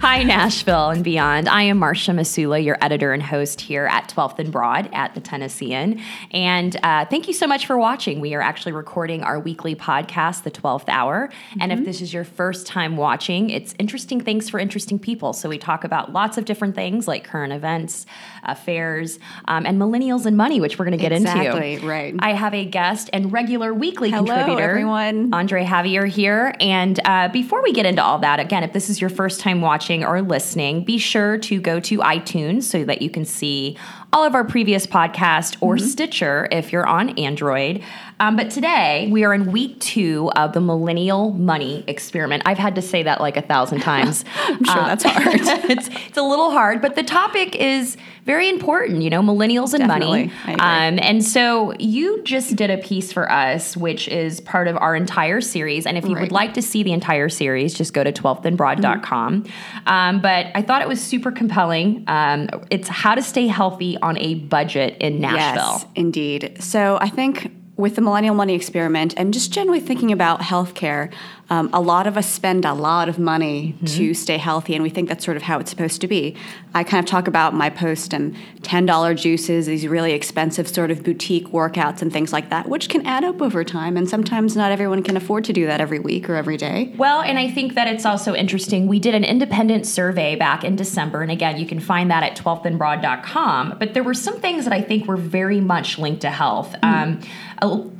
Hi, Nashville and beyond. I am Marcia Masulla, your editor and host here at 12th and Broad at the Tennessean. And uh, thank you so much for watching. We are actually recording our weekly podcast, The 12th Hour. Mm-hmm. And if this is your first time watching, it's interesting things for interesting people. So we talk about lots of different things like current events, affairs, um, and millennials and money, which we're going to get exactly, into. Exactly, right. I have a guest and regular weekly Hello, contributor, everyone. Andre Javier here. And uh, before we get into all that, again, if this is your first time watching or listening, be sure to go to iTunes so that you can see all of our previous podcasts or mm-hmm. Stitcher if you're on Android. Um, but today we are in week two of the Millennial Money Experiment. I've had to say that like a thousand times. I'm sure uh, that's hard. it's, it's a little hard, but the topic is very important, you know, millennials and Definitely. money. Um, and so you just did a piece for us, which is part of our entire series. And if you right. would like to see the entire series, just go to 12thandbroad.com. Mm-hmm. Um, but I thought it was super compelling. Um, it's how to stay healthy on a budget in Nashville. Yes, indeed. So I think with the millennial money experiment and just generally thinking about healthcare, um, a lot of us spend a lot of money mm-hmm. to stay healthy, and we think that's sort of how it's supposed to be. I kind of talk about my post and $10 juices, these really expensive sort of boutique workouts and things like that, which can add up over time. And sometimes not everyone can afford to do that every week or every day. Well, and I think that it's also interesting. We did an independent survey back in December, and again, you can find that at 12thandbroad.com. But there were some things that I think were very much linked to health. Mm-hmm. Um,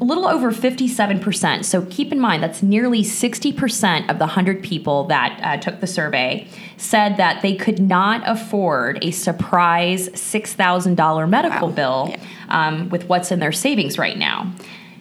a little over 57%. So keep in mind that's nearly 60% of the 100 people that uh, took the survey said that they could not afford a surprise $6,000 medical wow. bill yeah. um, with what's in their savings right now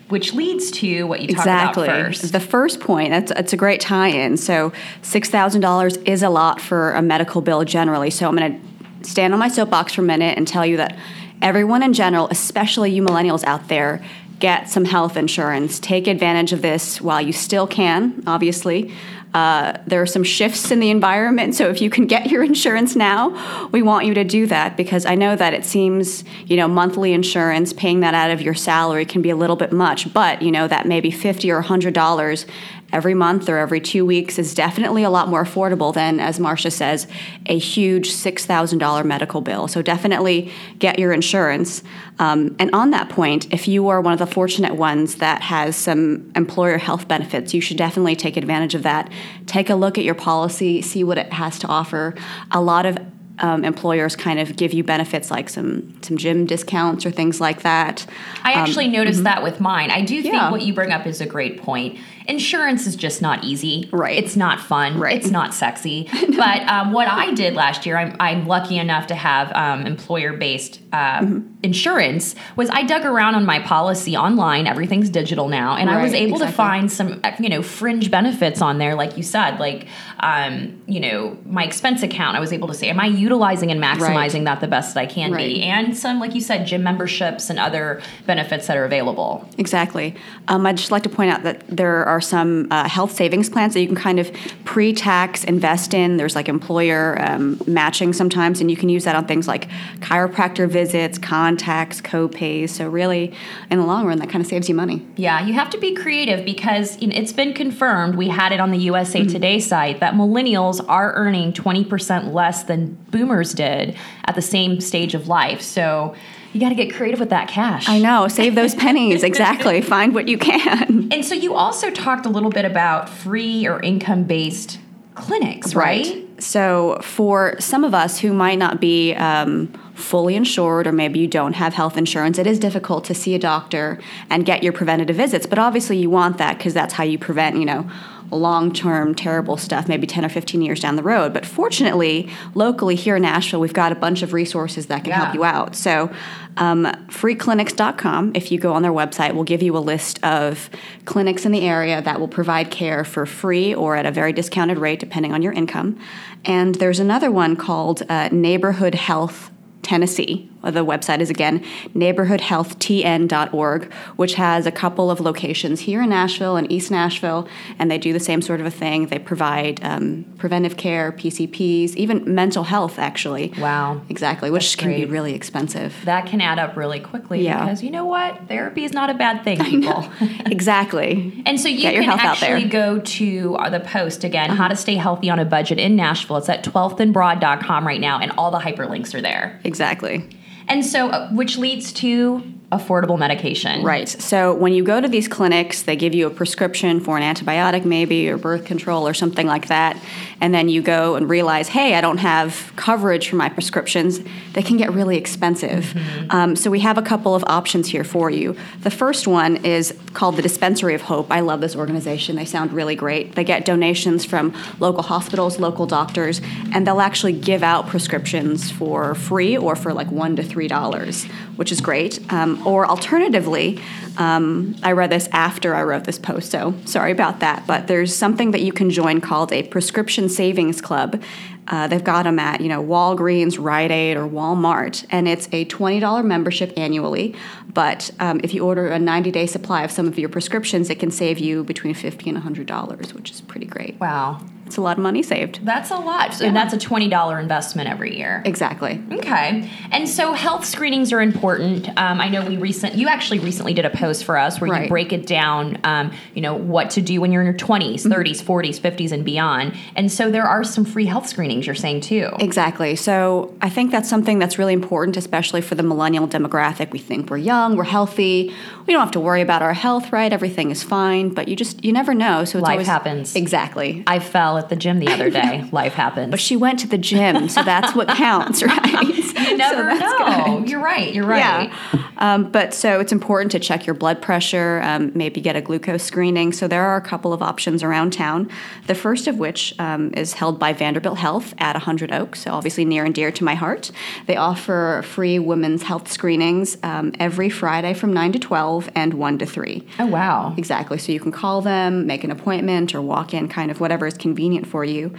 which leads to what you exactly. about first. The first point, that's, that's a great tie in. So, $6,000 is a lot for a medical bill generally. So, I'm going to stand on my soapbox for a minute and tell you that everyone in general, especially you millennials out there, get some health insurance. Take advantage of this while you still can, obviously. Uh, there are some shifts in the environment, so if you can get your insurance now, we want you to do that because I know that it seems, you know, monthly insurance, paying that out of your salary can be a little bit much, but you know that maybe fifty or hundred dollars every month or every two weeks is definitely a lot more affordable than, as Marcia says, a huge $6,000 medical bill. So definitely get your insurance. Um, and on that point, if you are one of the fortunate ones that has some employer health benefits, you should definitely take advantage of that. Take a look at your policy, see what it has to offer. A lot of um, employers kind of give you benefits like some some gym discounts or things like that. I actually um, noticed mm-hmm. that with mine. I do think yeah. what you bring up is a great point insurance is just not easy. Right. It's not fun. Right. It's not sexy. no. But um, what I did last year, I'm, I'm lucky enough to have um, employer based uh, mm-hmm. insurance, was I dug around on my policy online. Everything's digital now. And right, I was able exactly. to find some, you know, fringe benefits on there, like you said, like, um, you know, my expense account. I was able to say, am I utilizing and maximizing right. that the best that I can right. be? And some, like you said, gym memberships and other benefits that are available. Exactly. Um, I'd just like to point out that there are are some uh, health savings plans that you can kind of pre-tax invest in. There's like employer um, matching sometimes, and you can use that on things like chiropractor visits, contacts, co-pays. So really, in the long run, that kind of saves you money. Yeah, you have to be creative because you know, it's been confirmed. We had it on the USA mm-hmm. Today site that millennials are earning 20% less than boomers did at the same stage of life. So you got to get creative with that cash. I know. Save those pennies. exactly. Find what you can. And so you also talked a little bit about free or income based clinics, right? right? So for some of us who might not be um, fully insured or maybe you don't have health insurance, it is difficult to see a doctor and get your preventative visits. But obviously you want that because that's how you prevent, you know, long term terrible stuff, maybe 10 or 15 years down the road. But fortunately, locally here in Nashville, we've got a bunch of resources that can yeah. help you out. So, um, freeclinics.com, if you go on their website, will give you a list of clinics in the area that will provide care for free or at a very discounted rate, depending on your income. And there's another one called uh, Neighborhood Health Tennessee The website is again neighborhoodhealthtn.org, which has a couple of locations here in Nashville and East Nashville, and they do the same sort of a thing. They provide um, preventive care, PCPs, even mental health, actually. Wow. Exactly, which That's can be really expensive. That can add up really quickly Yeah. because you know what? Therapy is not a bad thing, people. exactly. And so you Get your can health out there. actually go to uh, the post again, how to stay healthy on a budget in Nashville. It's at 12thandbroad.com right now, and all the hyperlinks are there. Exactly. And so, uh, which leads to affordable medication. Right. So when you go to these clinics, they give you a prescription for an antibiotic, maybe, or birth control, or something like that. And then you go and realize, hey, I don't have coverage for my prescriptions. They can get really expensive. Um, so we have a couple of options here for you. The first one is called the Dispensary of Hope. I love this organization. They sound really great. They get donations from local hospitals, local doctors, and they'll actually give out prescriptions for free or for like one to three dollars, which is great. Um, or alternatively, um, I read this after I wrote this post, so sorry about that. But there's something that you can join called a prescription savings club. Uh, they've got them at you know Walgreens, Rite Aid, or Walmart, and it's a twenty dollar membership annually. But um, if you order a ninety day supply of some of your prescriptions, it can save you between fifty and hundred dollars, which is pretty great. Wow. It's a lot of money saved. That's a lot. So, And that's a $20 investment every year. Exactly. Okay, and so health screenings are important. Um, I know we recent you actually recently did a post for us where you break it down. Um, you know what to do when you're in your 20s, Mm-hmm. 30s, 40s, 50s, and beyond. And so there are some free health screenings. You're saying too. Exactly. So I think that's something that's really important, especially for the millennial demographic. We think we're young, we're healthy, we don't have to worry about our health, right? Everything is fine, but you just you never know. So it's Life always, happens. Exactly. I fell at the gym the other day. Life happens. But she went to the gym, so that's what counts, right? you never know. You're right. You're right. Yeah. Um, but so it's important to check your blood pressure, um, maybe get a glucose screening. So there are a couple of options around town. The first of which um, is held by Vanderbilt Health at 100 Oaks, so obviously near and dear to my heart. They offer free women's health screenings um, every Friday from 9 to 12 and 1 to 3. Oh wow. Exactly. So you can call them, make an appointment, or walk in, kind of whatever is convenient for you.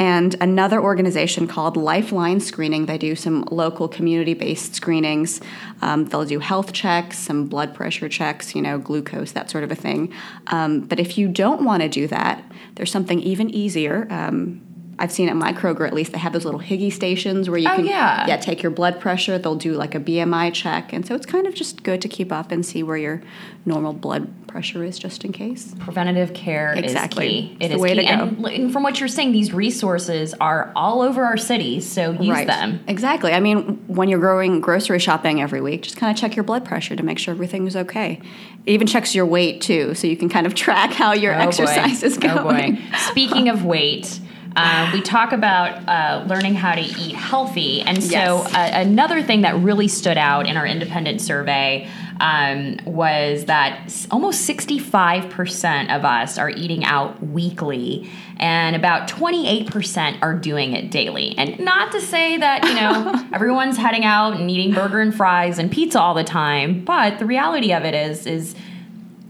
And another organization called Lifeline Screening, they do some local community based screenings. Um, they'll do health checks, some blood pressure checks, you know, glucose, that sort of a thing. Um, but if you don't want to do that, there's something even easier. Um, I've seen at my Kroger at least they have those little Higi stations where you Oh, can yeah. yeah take your blood pressure. They'll do like a BMI check, and so it's kind of just good to keep up and see where your normal blood pressure is, just in case. Preventative care Exactly. is key. It's It the is way key. to go. And, from what you're saying, these resources are all over our cities, so use them. Exactly. I mean, when you're going grocery shopping every week, just kind of check your blood pressure to make sure everything is okay. It even checks your weight too, so you can kind of track how your Oh, boy. exercise is going. Oh boy. Speaking of weight, uh, we talk about uh, learning how to eat healthy. And so, Yes. uh, another thing that really stood out in our independent survey um, was that almost 65% of us are eating out weekly, and about 28% are doing it daily. And not to say that, you know, everyone's heading out and eating burger and fries and pizza all the time, but the reality of it is, is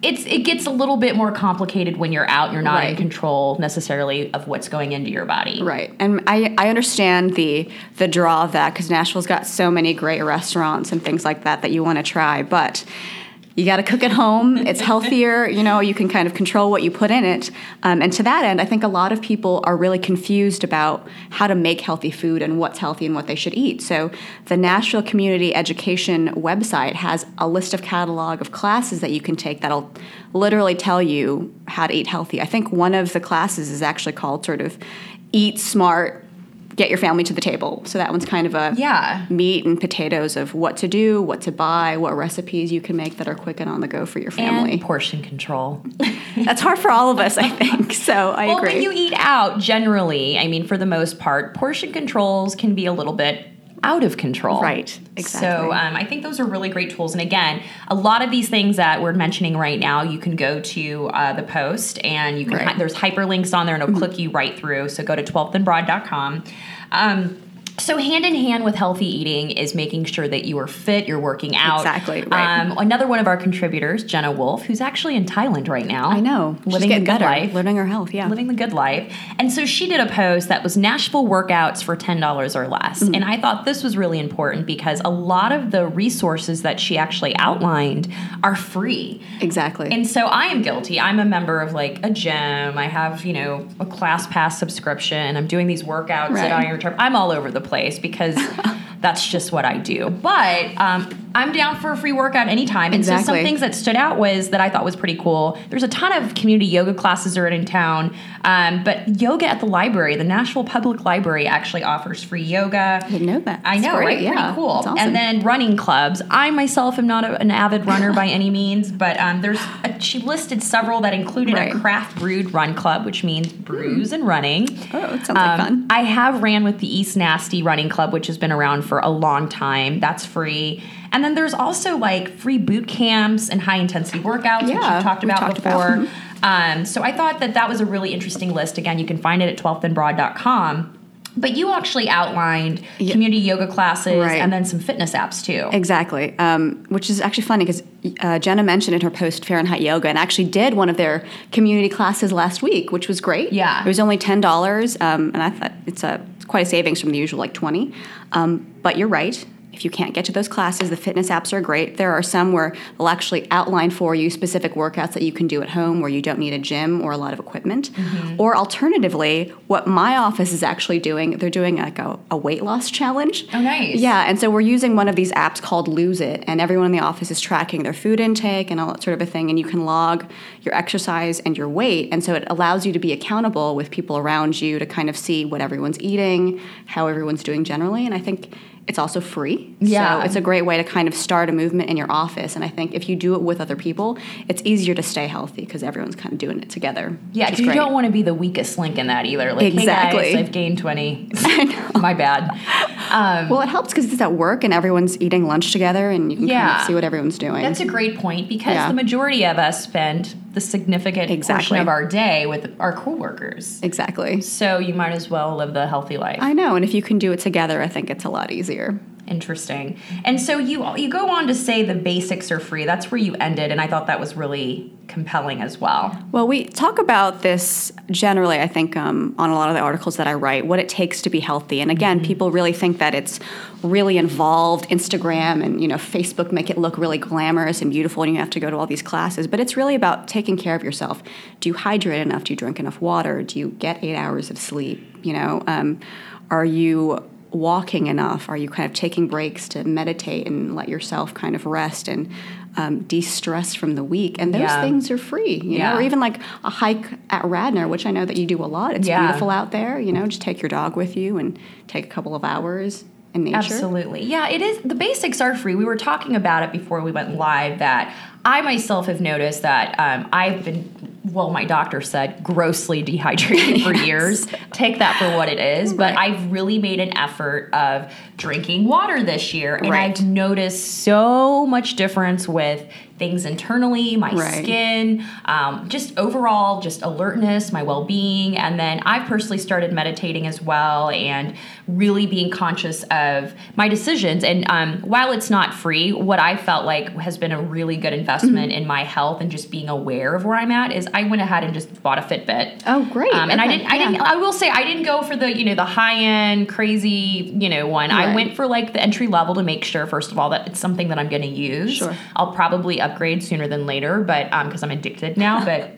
it's it gets a little bit more complicated when you're out. You're not in control necessarily of what's going into your body. Right, and I, I understand the the draw of that because Nashville's got so many great restaurants and things like that that you want to try, but you got to cook at home. It's healthier, you know. You can kind of control what you put in it, um, and to that end, I think a lot of people are really confused about how to make healthy food and what's healthy and what they should eat. So, the Nashville Community Education website has a list of catalog of classes that you can take that'll literally tell you how to eat healthy. I think one of the classes is actually called sort of eat smart, get your family to the table. So that one's kind of a Yeah. meat and potatoes of what to do, what to buy, what recipes you can make that are quick and on the go for your family. And portion control. That's hard for all of us, I think. So I agree. well, agree. when you eat out, generally, I mean, for the most part, portion controls can be a little bit out of control. Right, exactly. So um, I think those are really great tools. And again, a lot of these things that we're mentioning right now, you can go to uh, the post and you can Right. there's hyperlinks on there and it'll click you right through. So go to 12thandbroad.com. Um, so hand in hand with healthy eating is making sure that you are fit, you're working out. Exactly, right. Um, another one of our contributors, Jenna Wolf, who's actually in Thailand right now. I know. She's living the good better, life. living her health. Yeah. living the good life. And so she did a post that was Nashville workouts for $10 or less. Mm-hmm. And I thought this was really important because a lot of the resources that she actually outlined are free. Exactly. And so I am guilty. I'm a member of like a gym. I have, you know, a class pass subscription. I'm doing these workouts Right. at Iron Turf. I'm all over the place because that's just what I do. But um, I'm down for a free workout anytime. And so some things that stood out was that I thought was pretty cool. There's a ton of community yoga classes are in town, um, but yoga at the library, the Nashville Public Library, actually offers free yoga. I didn't know that. I know, great, right? Yeah. Pretty cool. Awesome. And then running clubs. I myself am not a, an avid runner by any means, but um, there's a, she listed several that included Right. a craft brewed run club, which means brews and running. Oh, that sounds like Um, fun. I have ran with the East Nasty Running Club, which has been around for a long time. That's free. And then there's also like free boot camps and high intensity workouts, which Yeah, we've talked about talked about. before. Um, so I thought that that was a really interesting list. Again, you can find it at 12thandbroad.com. But you actually outlined Yeah. community yoga classes Right. and then some fitness apps too. Exactly, um, which is actually funny because uh, Jenna mentioned in her post Fahrenheit Yoga and actually did one of their community classes last week, which was great. Yeah. it was only ten dollars, um, and I thought it's a it's quite a savings from the usual like twenty. Um, but you're right. If you can't get to those classes, the fitness apps are great. There are some where they'll actually outline for you specific workouts that you can do at home where you don't need a gym or a lot of equipment. Mm-hmm. Or alternatively, what my office is actually doing, they're doing like a, a weight loss challenge. Oh, nice. Yeah, and so we're using one of these apps called Lose It, and everyone in the office is tracking their food intake and all that sort of a thing, and you can log your exercise and your weight, and so it allows you to be accountable with people around you to kind of see what everyone's eating, how everyone's doing generally, and I think it's also free. Yeah. So it's a great way to kind of start a movement in your office, and I think if you do it with other people, it's easier to stay healthy because everyone's kind of doing it together. Yeah, because you great. don't want to be the weakest link in that either. Like, Exactly. hey guys, I've gained 20. My bad. Um, Well, it helps because it's at work and everyone's eating lunch together, and you can kind of see what everyone's doing. That's a great point because Yeah. the majority of us spend the significant portion of our day with our coworkers. exactly. So you might as well live the healthy life. I know, and if you can do it together, I think it's a lot easier. Interesting. And so you you go on to say the basics are free. That's where you ended, and I thought that was really compelling as well. Well, we talk about this generally, I think, um, on a lot of the articles that I write, what it takes to be healthy. And again, people really think that it's really involved. Instagram and you know Facebook make it look really glamorous and beautiful, and you have to go to all these classes. But it's really about taking care of yourself. Do you hydrate enough? Do you drink enough water? Do you get eight hours of sleep? You know, um, are you walking enough? Are you kind of taking breaks to meditate and let yourself kind of rest and um, de-stress from the week? And those Yeah. things are free, you Yeah. know, or even like a hike at Radnor, which I know that you do a lot. It's Yeah. beautiful out there, you know, just take your dog with you and take a couple of hours in nature. Absolutely. Yeah, it is. The basics are free. We were talking about it before we went live that I myself have noticed that um, I've been, well, my doctor said grossly dehydrated for years. Take that for what it is. But Right. I've really made an effort of drinking water this year. And Right. I've noticed so much difference with things internally, my Right. skin, um, just overall, just alertness, my well being. And then I've personally started meditating as well and really being conscious of my decisions. And um, while it's not free, what I felt like has been a really good investment in my health and just being aware of where I'm at is I went ahead and just bought a Fitbit. Oh, great. Um, and I didn't. I didn't. I will say I didn't go for the you know the high end crazy you know one. I went for like the entry level to make sure first of all that it's something that I'm going to use. Sure. I'll probably upgrade sooner than later, but because I'm addicted now. but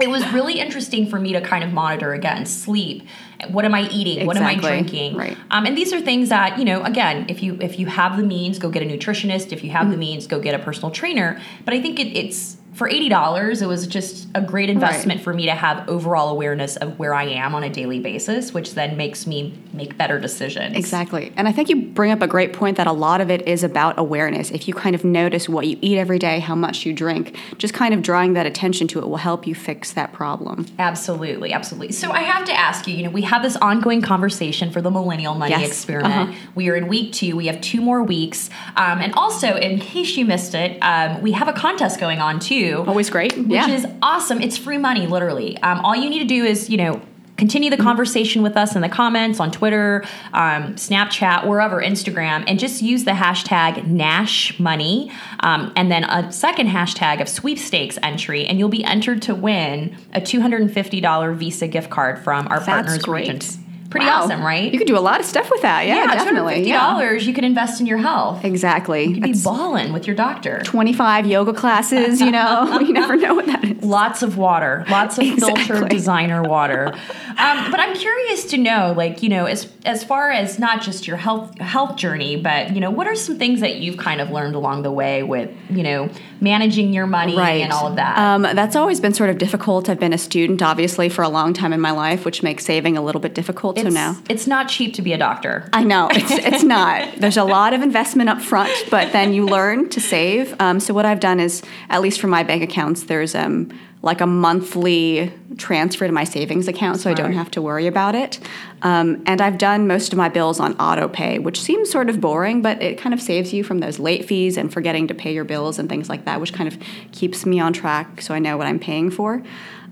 it was really interesting for me to kind of monitor again sleep. What am I eating? What am I drinking? Right. Um, and these are things that you know. Again, if you if you have the means, go get a nutritionist. If you have the Mm-hmm. means, go get a personal trainer. But I think it, it's for eighty dollars. It was just a great investment for me to have overall awareness of where I am on a daily basis, which then makes me make better decisions. Exactly. And I think you bring up a great point that a lot of it is about awareness. If you kind of notice what you eat every day, how much you drink, just kind of drawing that attention to it will help you fix that problem. Absolutely, absolutely. So I have to ask you, you know, we have this ongoing conversation for the Millennial Money Yes, Experiment. uh-huh. We are in week two. We have two more weeks. Um, and also, in case you missed it, um, we have a contest going on too. Always great. Which yeah. is awesome. It's free money, literally. Um, all you need to do is, you know, continue the conversation with us in the comments on Twitter, um, Snapchat, wherever, Instagram, and just use the hashtag Nash Money um, and then a second hashtag of sweepstakes entry, and you'll be entered to win a $250 Visa gift card from our That's partners great. Regions. Pretty Wow. awesome, right? You could do a lot of stuff with that. Yeah, yeah definitely. $250 Yeah. you could invest in your health. Exactly. You'd be That's balling with your doctor. 25 yoga classes, you know, you never know what that is. Lots of water, lots of filtered designer water. Um, but I'm curious to know, like, you know, as as far as not just your health health journey, but you know, what are some things that you've kind of learned along the way with, you know, managing your money and all of that? Um, that's always been sort of difficult. I've been a student, obviously, for a long time in my life, which makes saving a little bit difficult. It's, now. it's not cheap to be a doctor. I know it's it's not. There's a lot of investment up front, but then you learn to save. Um, so what I've done is, at least for my bank accounts, there's um, like a monthly transfer to my savings account, so I don't have to worry about it. Um, and I've done most of my bills on auto pay, which seems sort of boring, but it kind of saves you from those late fees and forgetting to pay your bills and things like that, which kind of keeps me on track, so I know what I'm paying for.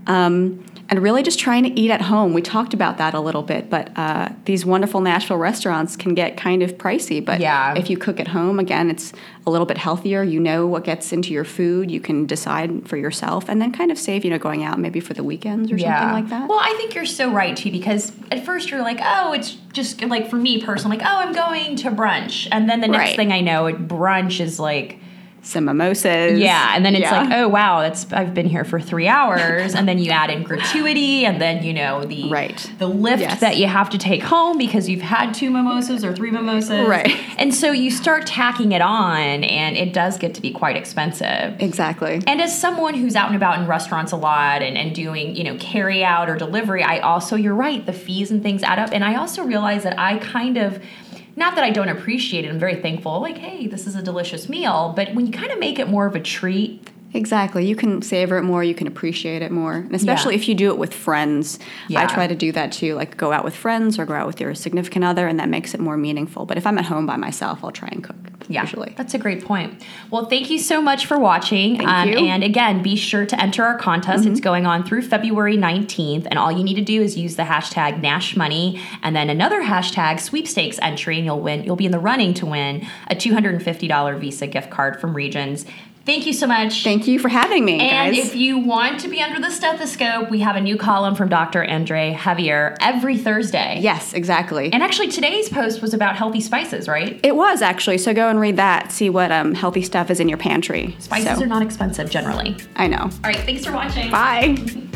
Um, and really just trying to eat at home. We talked about that a little bit, but uh, these wonderful Nashville restaurants can get kind of pricey. But Yeah. if you cook at home, again, it's a little bit healthier. You know what gets into your food. You can decide for yourself, and then kind of save, you know, going out maybe for the weekends or something like that. Well, I think you're so right too because at first you're like, oh, it's just like for me personally, like, oh, I'm going to brunch, and then the next Right. thing I know, it brunch is like. Some mimosas. Yeah, and then it's Yeah. like, oh wow, that's I've been here for three hours, and then you add in gratuity, and then you know the Right. the lift Yes. that you have to take home because you've had two mimosas or three mimosas, Right. And so you start tacking it on, and it does get to be quite expensive. exactly. And as someone who's out and about in restaurants a lot and, and doing, you know, carry out or delivery, I also, you're right, the fees and things add up. And I also realize that I kind of, not that I don't appreciate it, I'm very thankful, like, hey, this is a delicious meal. But when you kind of make it more of a treat, Exactly. You can savor it more, you can appreciate it more. And especially Yeah. if you do it with friends. Yeah. I try to do that too, like go out with friends or go out with your significant other, and that makes it more meaningful. But if I'm at home by myself, I'll try and cook yeah, usually. that's a great point. Well, thank you so much for watching. Thank um, you. Mm-hmm. And again, be sure to enter our contest. It's going on through February 19th. And all you need to do is use the hashtag Nash Money and then another hashtag sweepstakes entry, and you'll win. You'll be in the running to win a $250 Visa gift card from Regions. Thank you so much. Thank you for having me, and guys. if you want to be under the stethoscope, we have a new column from Dr. Andre Javier every Thursday. yes, exactly. And actually, today's post was about healthy spices, right? it was actually. So go and read that. See what um, healthy stuff is in your pantry. Spices So, are not expensive generally. I know. All right, thanks for watching. Bye.